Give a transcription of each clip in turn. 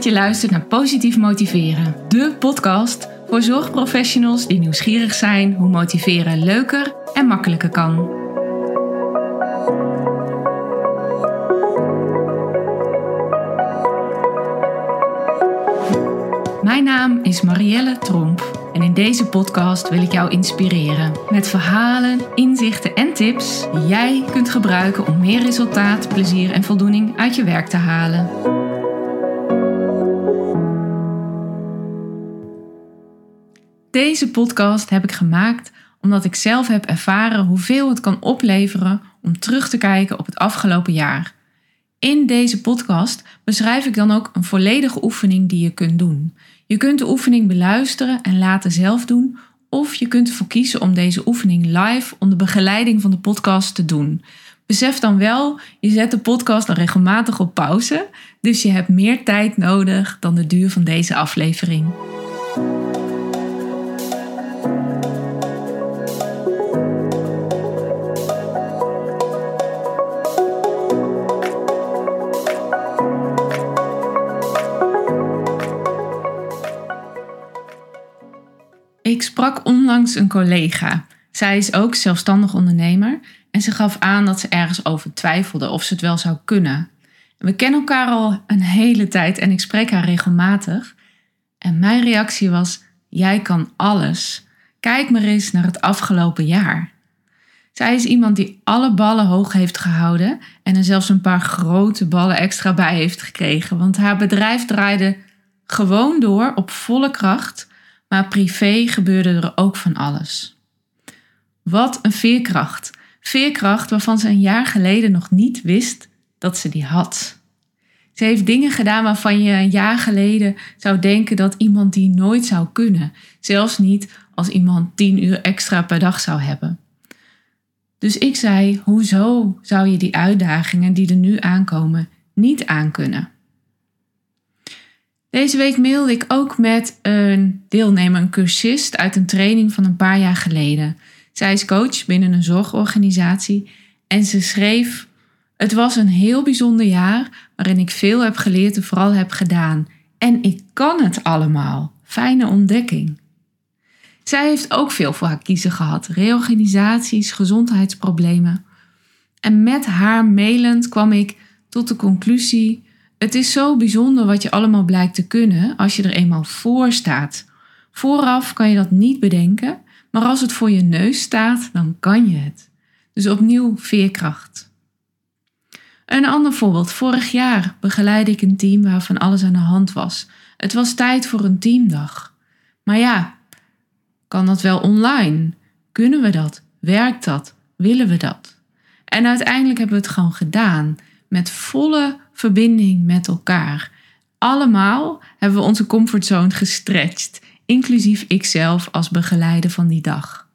dat je luistert naar Positief Motiveren, de podcast voor zorgprofessionals die nieuwsgierig zijn hoe motiveren leuker en makkelijker kan. Mijn naam is Marielle Tromp en in deze podcast wil ik jou inspireren met verhalen, inzichten en tips die jij kunt gebruiken om meer resultaat, plezier en voldoening uit je werk te halen. Deze podcast heb ik gemaakt omdat ik zelf heb ervaren hoeveel het kan opleveren om terug te kijken op het afgelopen jaar. In deze podcast beschrijf ik dan ook een volledige oefening die je kunt doen. Je kunt de oefening beluisteren en laten zelf doen, of je kunt ervoor kiezen om deze oefening live onder begeleiding van de podcast te doen. Besef dan wel, je zet de podcast dan regelmatig op pauze, dus je hebt meer tijd nodig dan de duur van deze aflevering. Ik sprak onlangs een collega. Zij is ook zelfstandig ondernemer en ze gaf aan dat ze ergens over twijfelde of ze het wel zou kunnen. We kennen elkaar al een hele tijd en ik spreek haar regelmatig. En mijn reactie was: Jij kan alles. Kijk maar eens naar het afgelopen jaar. Zij is iemand die alle ballen hoog heeft gehouden en er zelfs een paar grote ballen extra bij heeft gekregen, want haar bedrijf draaide gewoon door op volle kracht maar privé gebeurde er ook van alles. Wat een veerkracht. Veerkracht waarvan ze een jaar geleden nog niet wist dat ze die had. Ze heeft dingen gedaan waarvan je een jaar geleden zou denken dat iemand die nooit zou kunnen. Zelfs niet als iemand tien uur extra per dag zou hebben. Dus ik zei: hoezo zou je die uitdagingen die er nu aankomen niet aankunnen? Deze week mailde ik ook met een deelnemer, een cursist uit een training van een paar jaar geleden. Zij is coach binnen een zorgorganisatie en ze schreef: Het was een heel bijzonder jaar waarin ik veel heb geleerd en vooral heb gedaan. En ik kan het allemaal. Fijne ontdekking. Zij heeft ook veel voor haar kiezen gehad: reorganisaties, gezondheidsproblemen. En met haar mailend kwam ik tot de conclusie het is zo bijzonder wat je allemaal blijkt te kunnen als je er eenmaal voor staat. Vooraf kan je dat niet bedenken, maar als het voor je neus staat, dan kan je het. Dus opnieuw veerkracht. Een ander voorbeeld. Vorig jaar begeleidde ik een team waarvan alles aan de hand was. Het was tijd voor een teamdag. Maar ja, kan dat wel online? Kunnen we dat? Werkt dat? Willen we dat? En uiteindelijk hebben we het gewoon gedaan met volle verbinding met elkaar. Allemaal hebben we onze comfortzone gestretched, inclusief ikzelf als begeleider van die dag.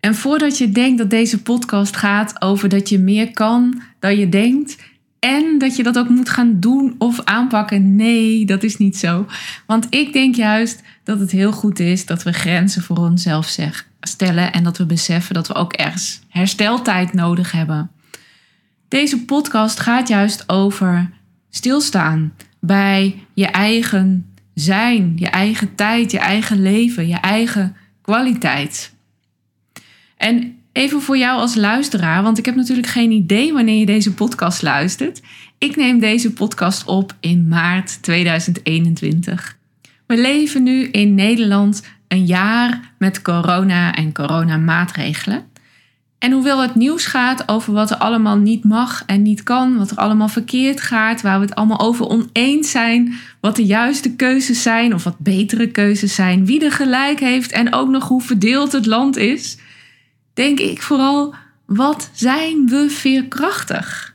En voordat je denkt dat deze podcast gaat over dat je meer kan dan je denkt en dat je dat ook moet gaan doen of aanpakken, nee, dat is niet zo. Want ik denk juist dat het heel goed is dat we grenzen voor onszelf stellen en dat we beseffen dat we ook ergens hersteltijd nodig hebben. Deze podcast gaat juist over stilstaan bij je eigen zijn, je eigen tijd, je eigen leven, je eigen kwaliteit. En even voor jou als luisteraar, want ik heb natuurlijk geen idee wanneer je deze podcast luistert. Ik neem deze podcast op in maart 2021. We leven nu in Nederland een jaar met corona en coronamaatregelen. En hoewel het nieuws gaat over wat er allemaal niet mag en niet kan, wat er allemaal verkeerd gaat, waar we het allemaal over oneens zijn, wat de juiste keuzes zijn of wat betere keuzes zijn, wie er gelijk heeft en ook nog hoe verdeeld het land is, denk ik vooral, wat zijn we veerkrachtig?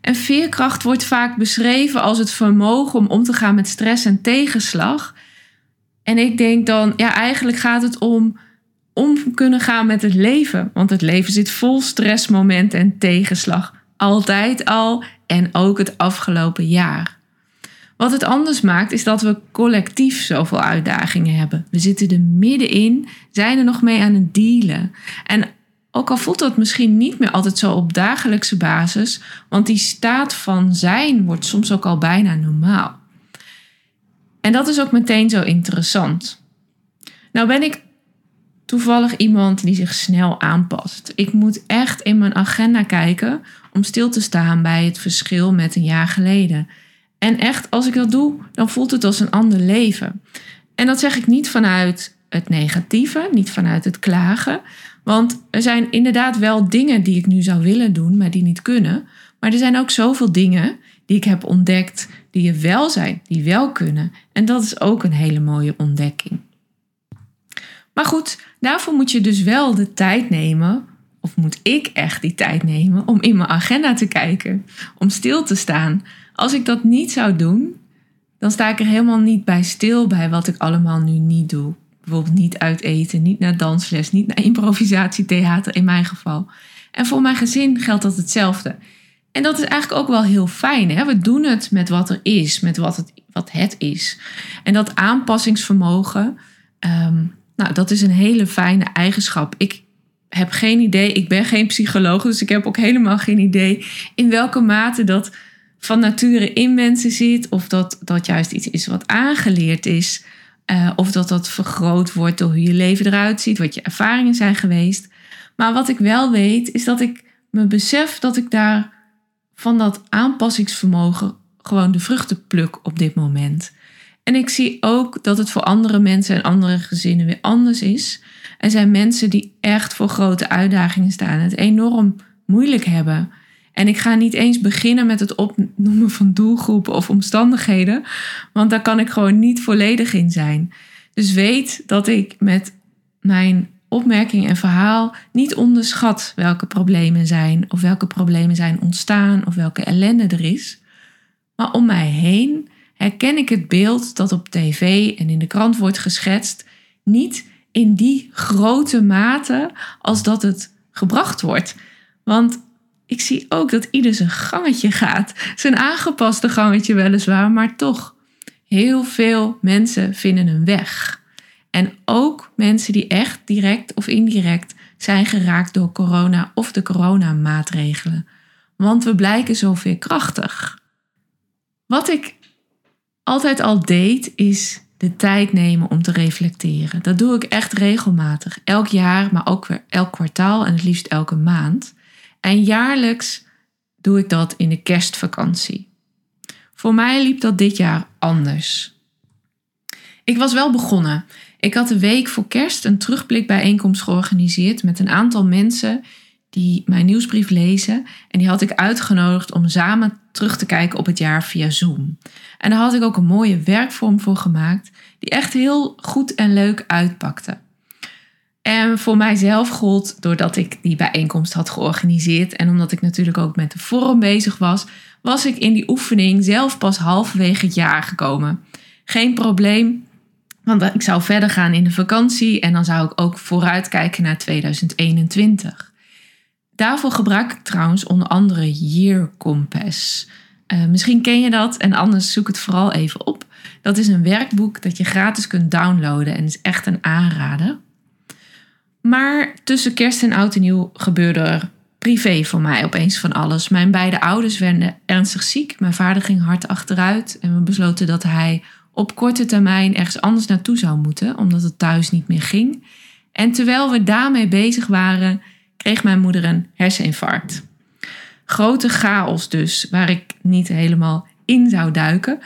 En veerkracht wordt vaak beschreven als het vermogen om om te gaan met stress en tegenslag. En ik denk dan, ja, eigenlijk gaat het om om kunnen gaan met het leven. Want het leven zit vol stressmomenten en tegenslag. Altijd al en ook het afgelopen jaar. Wat het anders maakt is dat we collectief zoveel uitdagingen hebben. We zitten er middenin, zijn er nog mee aan het dealen. En ook al voelt dat misschien niet meer altijd zo op dagelijkse basis, want die staat van zijn wordt soms ook al bijna normaal. En dat is ook meteen zo interessant. Nou ben ik toevallig iemand die zich snel aanpast. Ik moet echt in mijn agenda kijken om stil te staan bij het verschil met een jaar geleden. En echt, als ik dat doe, dan voelt het als een ander leven. En dat zeg ik niet vanuit het negatieve, niet vanuit het klagen. Want er zijn inderdaad wel dingen die ik nu zou willen doen, maar die niet kunnen. Maar er zijn ook zoveel dingen die ik heb ontdekt die er wel zijn, die wel kunnen. En dat is ook een hele mooie ontdekking. Maar goed, daarvoor moet je dus wel de tijd nemen, of moet ik echt die tijd nemen, om in mijn agenda te kijken, om stil te staan. Als ik dat niet zou doen, dan sta ik er helemaal niet bij stil bij wat ik allemaal nu niet doe. Bijvoorbeeld niet uit eten, niet naar dansles, niet naar improvisatietheater in mijn geval. En voor mijn gezin geldt dat hetzelfde. En dat is eigenlijk ook wel heel fijn. Hè? We doen het met wat er is, met wat het, wat het is. En dat aanpassingsvermogen, ehm, nou, dat is een hele fijne eigenschap. Ik heb geen idee, ik ben geen psycholoog, dus ik heb ook helemaal geen idee in welke mate dat van nature in mensen zit, of dat dat juist iets is wat aangeleerd is, uh, of dat dat vergroot wordt door hoe je leven eruit ziet, wat je ervaringen zijn geweest. Maar wat ik wel weet, is dat ik me besef dat ik daar van dat aanpassingsvermogen gewoon de vruchten pluk op dit moment. En ik zie ook dat het voor andere mensen en andere gezinnen weer anders is. Er zijn mensen die echt voor grote uitdagingen staan, het enorm moeilijk hebben. En ik ga niet eens beginnen met het opnoemen van doelgroepen of omstandigheden, want daar kan ik gewoon niet volledig in zijn. Dus weet dat ik met mijn opmerking en verhaal niet onderschat welke problemen zijn, of welke problemen zijn ontstaan, of welke ellende er is. Maar om mij heen herken ik het beeld dat op tv en in de krant wordt geschetst, niet in die grote mate als dat het gebracht wordt. Want ik zie ook dat ieder zijn gangetje gaat. Zijn aangepaste gangetje weliswaar, maar toch. Heel veel mensen vinden een weg. En ook mensen die echt direct of indirect zijn geraakt door corona of de coronamaatregelen. Want we blijken zo veerkrachtig. Wat ik altijd al deed, is de tijd nemen om te reflecteren. Dat doe ik echt regelmatig. Elk jaar, maar ook weer elk kwartaal en het liefst elke maand. En jaarlijks doe ik dat in de kerstvakantie. Voor mij liep dat dit jaar anders. Ik was wel begonnen. Ik had de week voor kerst een terugblikbijeenkomst georganiseerd met een aantal mensen die mijn nieuwsbrief lezen. En die had ik uitgenodigd om samen terug te kijken op het jaar via Zoom. En daar had ik ook een mooie werkvorm voor gemaakt, die echt heel goed en leuk uitpakte. En voor mijzelf gold, doordat ik die bijeenkomst had georganiseerd en omdat ik natuurlijk ook met de forum bezig was, was ik in die oefening zelf pas halverwege het jaar gekomen. Geen probleem, want ik zou verder gaan in de vakantie en dan zou ik ook vooruitkijken naar 2021. Daarvoor gebruik ik trouwens onder andere Year Compass. Uh, misschien ken je dat en anders zoek het vooral even op. Dat is een werkboek dat je gratis kunt downloaden en is echt een aanrader. Maar tussen kerst en oud en nieuw gebeurde er privé voor mij opeens van alles. Mijn beide ouders werden ernstig ziek. Mijn vader ging hard achteruit en we besloten dat hij op korte termijn ergens anders naartoe zou moeten, omdat het thuis niet meer ging. En terwijl we daarmee bezig waren, kreeg mijn moeder een herseninfarct. Grote chaos dus, waar ik niet helemaal in zou duiken.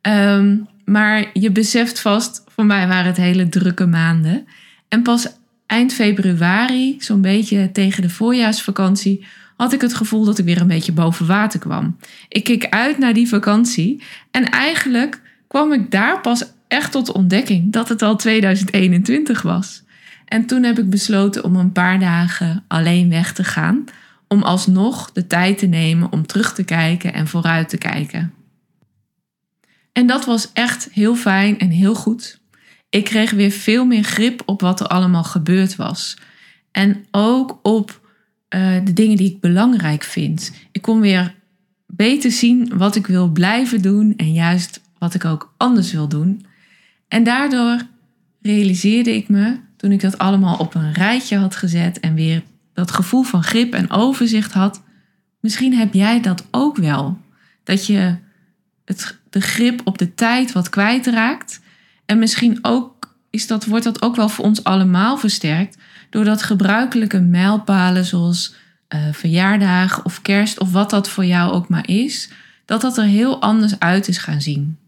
Ehm, maar je beseft vast, voor mij waren het hele drukke maanden. En pas eind februari, zo'n beetje tegen de voorjaarsvakantie, had ik het gevoel dat ik weer een beetje boven water kwam. Ik keek uit naar die vakantie en eigenlijk kwam ik daar pas echt tot de ontdekking dat het al 2021 was. En toen heb ik besloten om een paar dagen alleen weg te gaan, om alsnog de tijd te nemen om terug te kijken en vooruit te kijken. En dat was echt heel fijn en heel goed. Ik kreeg weer veel meer grip op wat er allemaal gebeurd was. En ook op uh, de dingen die ik belangrijk vind. Ik kon weer beter zien wat ik wil blijven doen en juist wat ik ook anders wil doen. En daardoor realiseerde ik me, toen ik dat allemaal op een rijtje had gezet en weer dat gevoel van grip en overzicht had, misschien heb jij dat ook wel. Dat je het, de grip op de tijd wat kwijtraakt. En misschien ook is dat, wordt dat ook wel voor ons allemaal versterkt. Doordat gebruikelijke mijlpalen zoals uh, verjaardagen of kerst of wat dat voor jou ook maar is, dat dat er heel anders uit is gaan zien.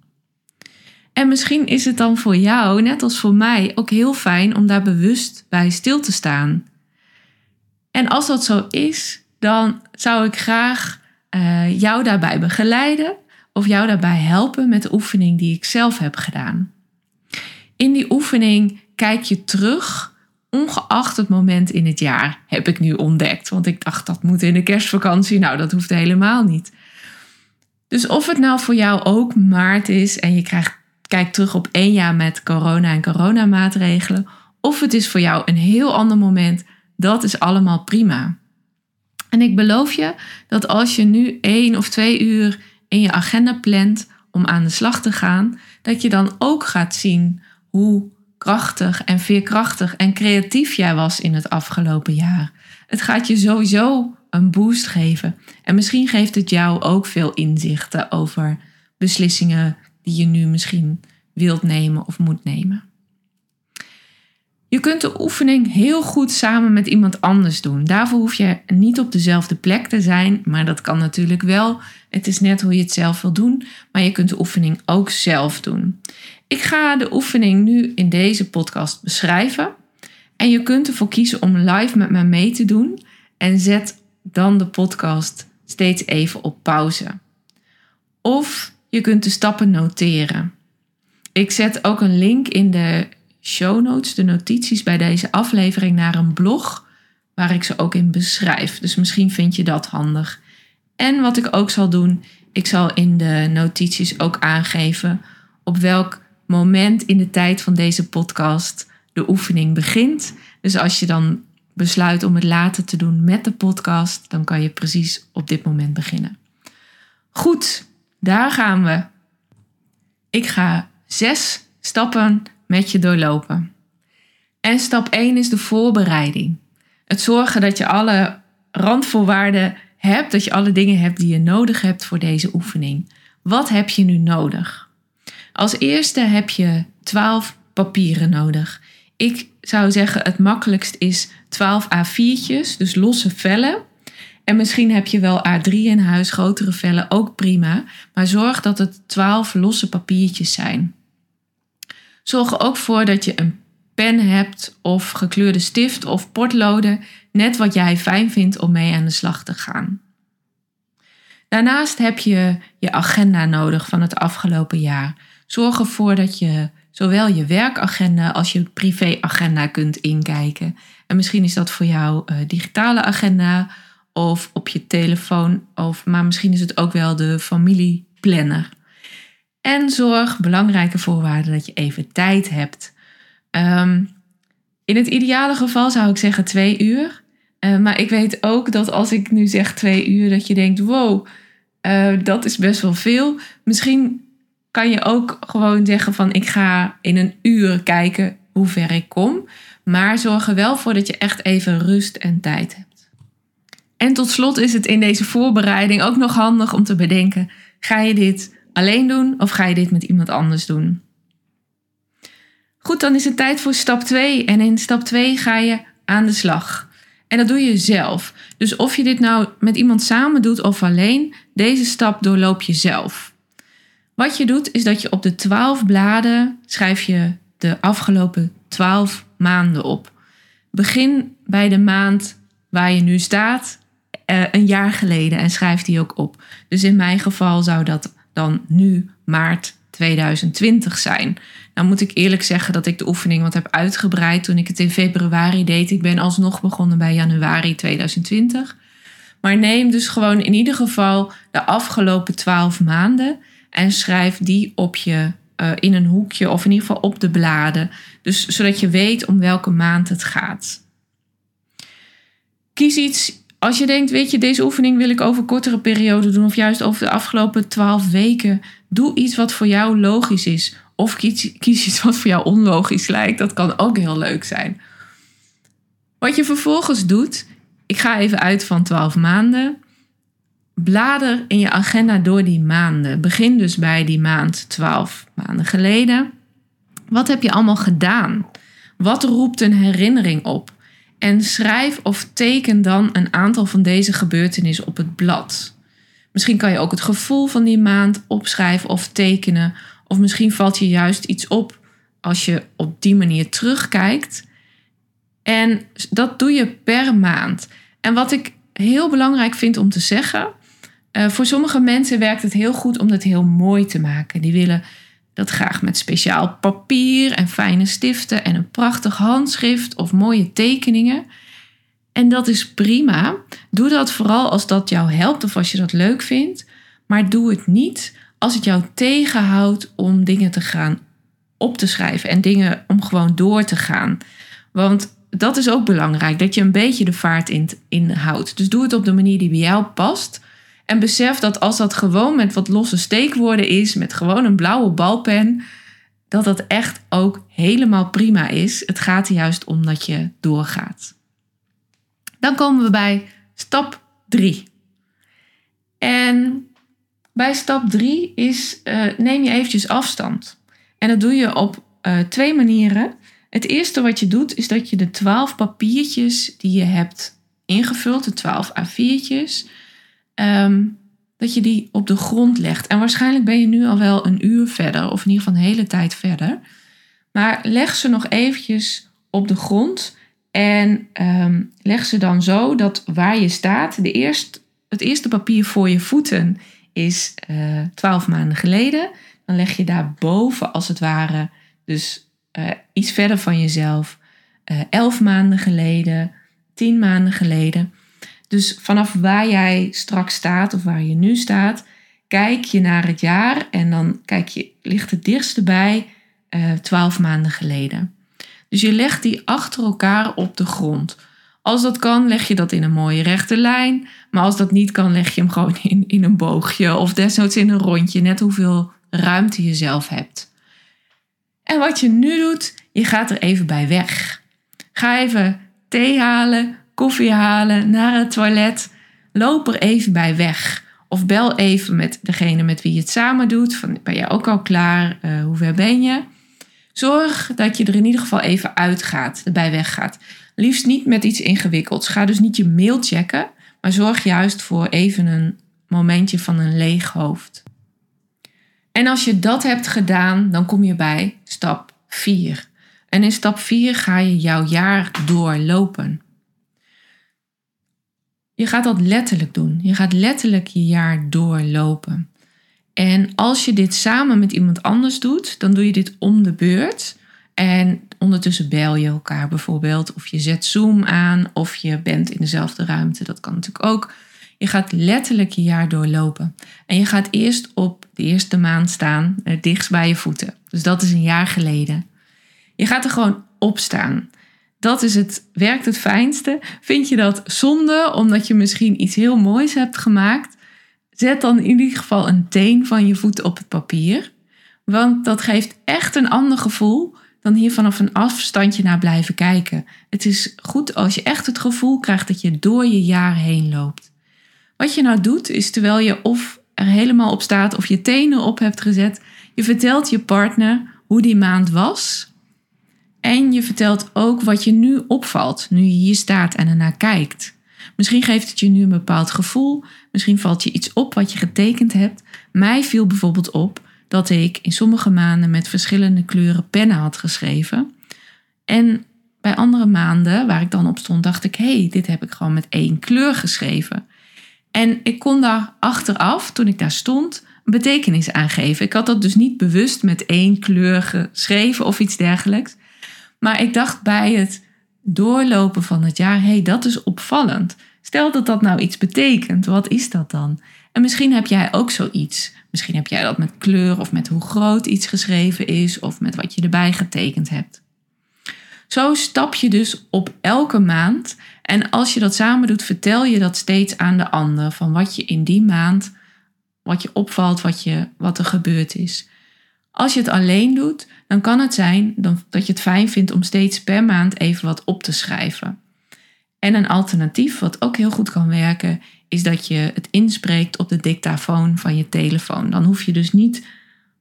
En misschien is het dan voor jou, net als voor mij, ook heel fijn om daar bewust bij stil te staan. En als dat zo is, dan zou ik graag uh, jou daarbij begeleiden of jou daarbij helpen met de oefening die ik zelf heb gedaan. In die oefening kijk je terug, ongeacht het moment in het jaar, heb ik nu ontdekt. Want ik dacht dat moet in de kerstvakantie. Nou, dat hoeft helemaal niet. Dus of het nou voor jou ook maart is en je krijgt, kijkt terug op één jaar met corona en coronamaatregelen, of het is voor jou een heel ander moment, dat is allemaal prima. En ik beloof je dat als je nu één of twee uur in je agenda plant om aan de slag te gaan, dat je dan ook gaat zien hoe krachtig en veerkrachtig en creatief jij was in het afgelopen jaar. Het gaat je sowieso een boost geven. En misschien geeft het jou ook veel inzichten over beslissingen die je nu misschien wilt nemen of moet nemen. Je kunt de oefening heel goed samen met iemand anders doen. Daarvoor hoef je niet op dezelfde plek te zijn, maar dat kan natuurlijk wel. Het is net hoe je het zelf wil doen, maar je kunt de oefening ook zelf doen. Ik ga de oefening nu in deze podcast beschrijven. En je kunt ervoor kiezen om live met mij mee te doen. En zet dan de podcast steeds even op pauze. Of je kunt de stappen noteren. Ik zet ook een link in de show notes, de notities bij deze aflevering, naar een blog waar ik ze ook in beschrijf. Dus misschien vind je dat handig. En wat ik ook zal doen, ik zal in de notities ook aangeven op welk moment in de tijd van deze podcast de oefening begint. Dus als je dan besluit om het later te doen met de podcast, dan kan je precies op dit moment beginnen. Goed, daar gaan we. Ik ga zes stappen met je doorlopen. En stap 1 is de voorbereiding. Het zorgen dat je alle randvoorwaarden hebt, dat je alle dingen hebt die je nodig hebt voor deze oefening. Wat heb je nu nodig? Als eerste heb je 12 papieren nodig. Ik zou zeggen het makkelijkst is 12 A4'tjes, dus losse vellen. En misschien heb je wel A3 in huis, grotere vellen, ook prima. Maar zorg dat het 12 losse papiertjes zijn. Zorg er ook voor dat je een pen hebt of gekleurde stift of potloden, net wat jij fijn vindt om mee aan de slag te gaan. Daarnaast heb je je agenda nodig van het afgelopen jaar. Zorg ervoor dat je zowel je werkagenda als je privéagenda kunt inkijken. En misschien is dat voor jou uh, digitale agenda of op je telefoon, of, maar misschien is het ook wel de familieplanner. En zorg, belangrijke voorwaarde, dat je even tijd hebt. Um, in het ideale geval zou ik zeggen twee uur. Uh, maar ik weet ook dat als ik nu zeg twee uur, dat je denkt: wow, uh, dat is best wel veel. Misschien kan je ook gewoon zeggen: van ik ga in een uur kijken hoe ver ik kom. Maar zorg er wel voor dat je echt even rust en tijd hebt. En tot slot is het in deze voorbereiding ook nog handig om te bedenken: ga je dit alleen doen of ga je dit met iemand anders doen? Goed, dan is het tijd voor stap 2. En in stap 2 ga je aan de slag. En dat doe je zelf. Dus of je dit nou met iemand samen doet of alleen, deze stap doorloop je zelf. Wat je doet is dat je op de 12 bladen schrijf je de afgelopen 12 maanden op. Begin bij de maand waar je nu staat, eh, een jaar geleden en schrijf die ook op. Dus in mijn geval zou dat dan nu maart 2020 zijn. Nou moet ik eerlijk zeggen dat ik de oefening wat heb uitgebreid toen ik het in februari deed. Ik ben alsnog begonnen bij januari 2020. Maar neem dus gewoon in ieder geval de afgelopen 12 maanden en schrijf die op je uh, in een hoekje of in ieder geval op de bladen. Dus zodat je weet om welke maand het gaat. Kies iets als je denkt, weet je, deze oefening wil ik over kortere periode doen of juist over de afgelopen twaalf weken, doe iets wat voor jou logisch is. Of kies, kies iets wat voor jou onlogisch lijkt. Dat kan ook heel leuk zijn. Wat je vervolgens doet, ik ga even uit van 12 maanden. blader in je agenda door die maanden. Begin dus bij die maand 12 maanden geleden. Wat heb je allemaal gedaan? Wat roept een herinnering op? En schrijf of teken dan een aantal van deze gebeurtenissen op het blad. Misschien kan je ook het gevoel van die maand opschrijven of tekenen. Of misschien valt je juist iets op als je op die manier terugkijkt. En dat doe je per maand. En wat ik heel belangrijk vind om te zeggen. Uh, voor sommige mensen werkt het heel goed om het heel mooi te maken. Die willen dat graag met speciaal papier en fijne stiften en een prachtig handschrift of mooie tekeningen. En dat is prima. Doe dat vooral als dat jou helpt of als je dat leuk vindt. Maar doe het niet als het jou tegenhoudt om dingen te gaan op te schrijven en dingen om gewoon door te gaan. Want dat is ook belangrijk, dat je een beetje de vaart in, inhoudt. Dus doe het op de manier die bij jou past. En besef dat als dat gewoon met wat losse steekwoorden is, met gewoon een blauwe balpen, dat dat echt ook helemaal prima is. Het gaat er juist om dat je doorgaat. Dan komen we bij stap 3. En bij stap 3 is uh, neem je eventjes afstand. En dat doe je op uh, twee manieren. Het eerste wat je doet is dat je de 12 papiertjes die je hebt ingevuld, de 12 A4'tjes, Ehm, dat je die op de grond legt. En waarschijnlijk ben je nu al wel een uur verder, of in ieder geval een hele tijd verder. Maar leg ze nog eventjes op de grond en um, leg ze dan zo dat waar je staat, de eerst, het eerste papier voor je voeten is uh, twaalf maanden geleden. Dan leg je daar boven als het ware, dus uh, iets verder van jezelf, uh, elf maanden geleden, tien maanden geleden. Dus vanaf waar jij straks staat of waar je nu staat, kijk je naar het jaar en dan kijk je, ligt het dichtste bij uh, twaalf maanden geleden. Dus je legt die achter elkaar op de grond. Als dat kan, leg je dat in een mooie rechte lijn. Maar als dat niet kan, leg je hem gewoon in, in een boogje of desnoods in een rondje, net hoeveel ruimte je zelf hebt. En wat je nu doet, je gaat er even bij weg. Ga even thee halen, koffie halen, naar het toilet. Loop er even bij weg. Of bel even met degene met wie je het samen doet. Van, ben je ook al klaar? Uh, hoe ver ben je? Zorg dat je er in ieder geval even uitgaat, erbij weggaat. Liefst niet met iets ingewikkelds. Ga dus niet je mail checken, maar zorg juist voor even een momentje van een leeg hoofd. En als je dat hebt gedaan, dan kom je bij stap 4. En in stap 4 ga je jouw jaar doorlopen. Je gaat dat letterlijk doen. Je gaat letterlijk je jaar doorlopen. En als je dit samen met iemand anders doet, dan doe je dit om de beurt. En ondertussen bel je elkaar bijvoorbeeld, of je zet Zoom aan, of je bent in dezelfde ruimte. Dat kan natuurlijk ook. Je gaat letterlijk je jaar doorlopen. En je gaat eerst op de eerste maand staan, eh, dichtst bij je voeten. Dus dat is een jaar geleden. Je gaat er gewoon op staan dat is het, werkt het fijnste. Vind je dat zonde omdat je misschien iets heel moois hebt gemaakt? Zet dan in ieder geval een teen van je voet op het papier. Want dat geeft echt een ander gevoel dan hier vanaf een afstandje naar blijven kijken. Het is goed als je echt het gevoel krijgt dat je door je jaar heen loopt. Wat je nou doet, is terwijl je of er helemaal op staat of je tenen op hebt gezet, je vertelt je partner hoe die maand was en je vertelt ook wat je nu opvalt, nu je hier staat en ernaar kijkt. Misschien geeft het je nu een bepaald gevoel, misschien valt je iets op wat je getekend hebt. Mij viel bijvoorbeeld op dat ik in sommige maanden met verschillende kleuren pennen had geschreven. En bij andere maanden waar ik dan op stond, dacht ik: hé, hey, dit heb ik gewoon met één kleur geschreven. En ik kon daar achteraf, toen ik daar stond, een betekenis aan geven. Ik had dat dus niet bewust met één kleur geschreven of iets dergelijks. Maar ik dacht bij het doorlopen van het jaar, hé, hey, dat is opvallend. Stel dat dat nou iets betekent, wat is dat dan? En misschien heb jij ook zoiets. Misschien heb jij dat met kleur of met hoe groot iets geschreven is of met wat je erbij getekend hebt. Zo stap je dus op elke maand en als je dat samen doet, vertel je dat steeds aan de ander van wat je in die maand, wat je opvalt, wat, je, wat er gebeurd is. Als je het alleen doet, dan kan het zijn dat je het fijn vindt om steeds per maand even wat op te schrijven. En een alternatief, wat ook heel goed kan werken, is dat je het inspreekt op de dictafoon van je telefoon. Dan hoef je dus niet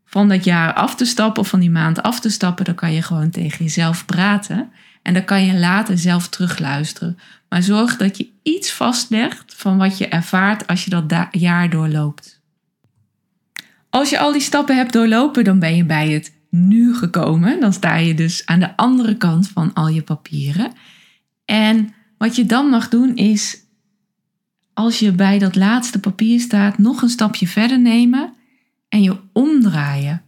van dat jaar af te stappen of van die maand af te stappen. Dan kan je gewoon tegen jezelf praten. En dan kan je later zelf terugluisteren. Maar zorg dat je iets vastlegt van wat je ervaart als je dat jaar doorloopt. Als je al die stappen hebt doorlopen, dan ben je bij het nu gekomen. Dan sta je dus aan de andere kant van al je papieren. En wat je dan mag doen is, als je bij dat laatste papier staat, nog een stapje verder nemen en je omdraaien.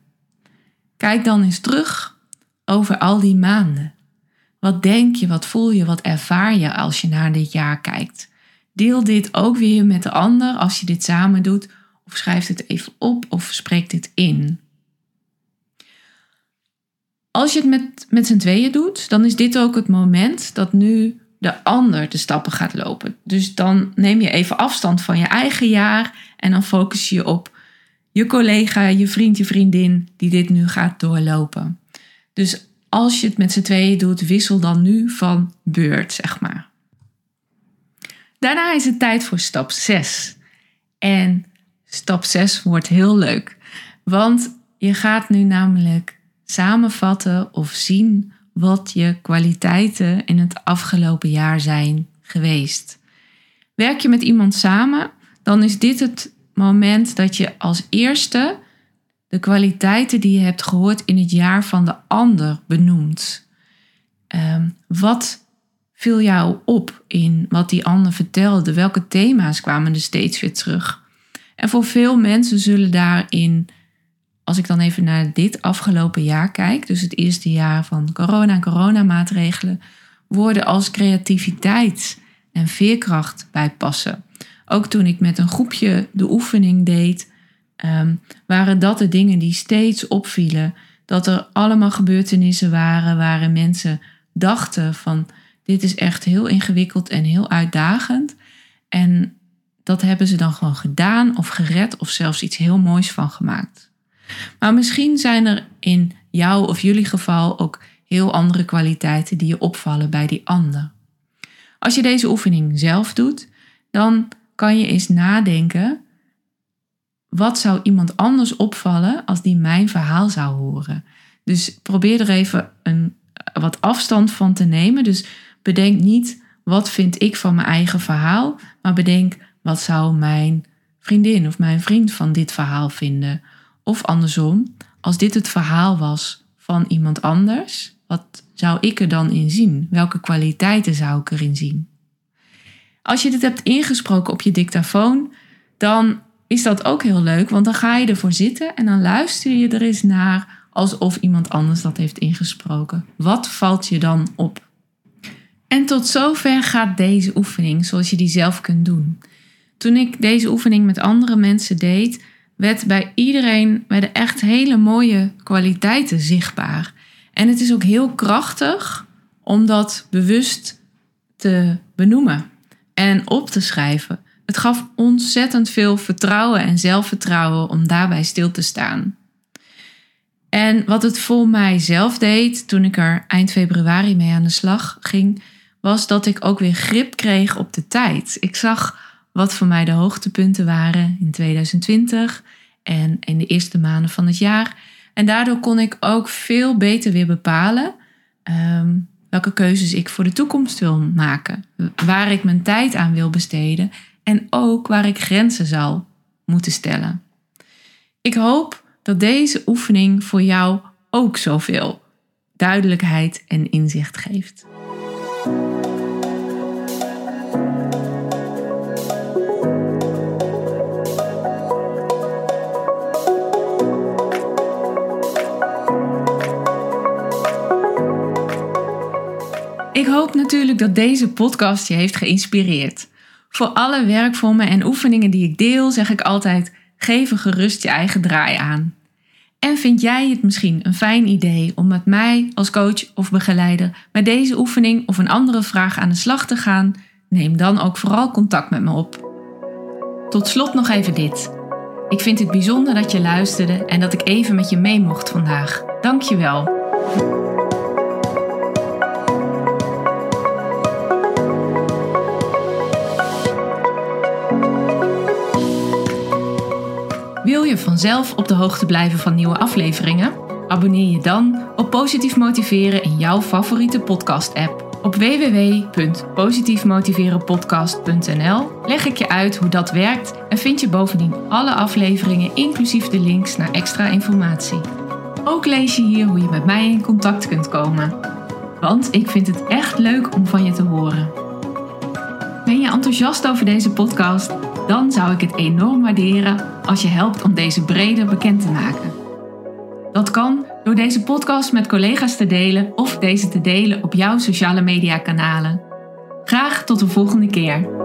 Kijk dan eens terug over al die maanden. Wat denk je, wat voel je, wat ervaar je als je naar dit jaar kijkt? Deel dit ook weer met de ander als je dit samen doet, of schrijf het even op of spreek dit in. Als je het met, met z'n tweeën doet, dan is dit ook het moment dat nu de ander de stappen gaat lopen. Dus dan neem je even afstand van je eigen jaar en dan focus je op je collega, je vriend, je vriendin die dit nu gaat doorlopen. Dus als je het met z'n tweeën doet, wissel dan nu van beurt, zeg maar. Daarna is het tijd voor stap 6. En stap 6 wordt heel leuk, want je gaat nu namelijk samenvatten of zien wat je kwaliteiten in het afgelopen jaar zijn geweest. Werk je met iemand samen, dan is dit het moment dat je als eerste de kwaliteiten die je hebt gehoord in het jaar van de ander benoemt. Ehm, wat viel jou op in wat die ander vertelde? Welke thema's kwamen er steeds weer terug? En voor veel mensen zullen daarin als ik dan even naar dit afgelopen jaar kijk, dus het eerste jaar van corona en coronamaatregelen, woorden als creativiteit en veerkracht bij passen. Ook toen ik met een groepje de oefening deed, um, waren dat de dingen die steeds opvielen. Dat er allemaal gebeurtenissen waren waarin mensen dachten van dit is echt heel ingewikkeld en heel uitdagend. En dat hebben ze dan gewoon gedaan of gered of zelfs iets heel moois van gemaakt. Maar misschien zijn er in jouw of jullie geval ook heel andere kwaliteiten die je opvallen bij die ander. Als je deze oefening zelf doet, dan kan je eens nadenken: wat zou iemand anders opvallen als die mijn verhaal zou horen? Dus probeer er even een, wat afstand van te nemen. Dus bedenk niet wat vind ik van mijn eigen verhaal, maar bedenk wat zou mijn vriendin of mijn vriend van dit verhaal vinden. Of andersom, als dit het verhaal was van iemand anders, wat zou ik er dan in zien? Welke kwaliteiten zou ik erin zien? Als je dit hebt ingesproken op je dictafoon, dan is dat ook heel leuk, want dan ga je ervoor zitten en dan luister je er eens naar alsof iemand anders dat heeft ingesproken. Wat valt je dan op? En tot zover gaat deze oefening zoals je die zelf kunt doen. Toen ik deze oefening met andere mensen deed, werd bij iedereen werden echt hele mooie kwaliteiten zichtbaar. En het is ook heel krachtig om dat bewust te benoemen en op te schrijven. Het gaf ontzettend veel vertrouwen en zelfvertrouwen om daarbij stil te staan. En wat het voor mij zelf deed toen ik er eind februari mee aan de slag ging, was dat ik ook weer grip kreeg op de tijd. Ik zag wat voor mij de hoogtepunten waren in 2020 en in de eerste maanden van het jaar. En daardoor kon ik ook veel beter weer bepalen ehm, welke keuzes ik voor de toekomst wil maken, waar ik mijn tijd aan wil besteden en ook waar ik grenzen zal moeten stellen. Ik hoop dat deze oefening voor jou ook zoveel duidelijkheid en inzicht geeft. Hoop natuurlijk dat deze podcast je heeft geïnspireerd. Voor alle werkvormen en oefeningen die ik deel, zeg ik altijd: geef er gerust je eigen draai aan. En vind jij het misschien een fijn idee om met mij als coach of begeleider met deze oefening of een andere vraag aan de slag te gaan? Neem dan ook vooral contact met me op. Tot slot nog even dit. Ik vind het bijzonder dat je luisterde en dat ik even met je mee mocht vandaag. Dank je wel. Je vanzelf op de hoogte blijven van nieuwe afleveringen? Abonneer je dan op Positief Motiveren in jouw favoriete podcast-app. Op www.positiefmotiverenpodcast.nl leg ik je uit hoe dat werkt en vind je bovendien alle afleveringen inclusief de links naar extra informatie. Ook lees je hier hoe je met mij in contact kunt komen. Want ik vind het echt leuk om van je te horen. Ben je enthousiast over deze podcast? Dan zou ik het enorm waarderen als je helpt om deze breder bekend te maken. Dat kan door deze podcast met collega's te delen of deze te delen op jouw sociale media kanalen. Graag tot de volgende keer.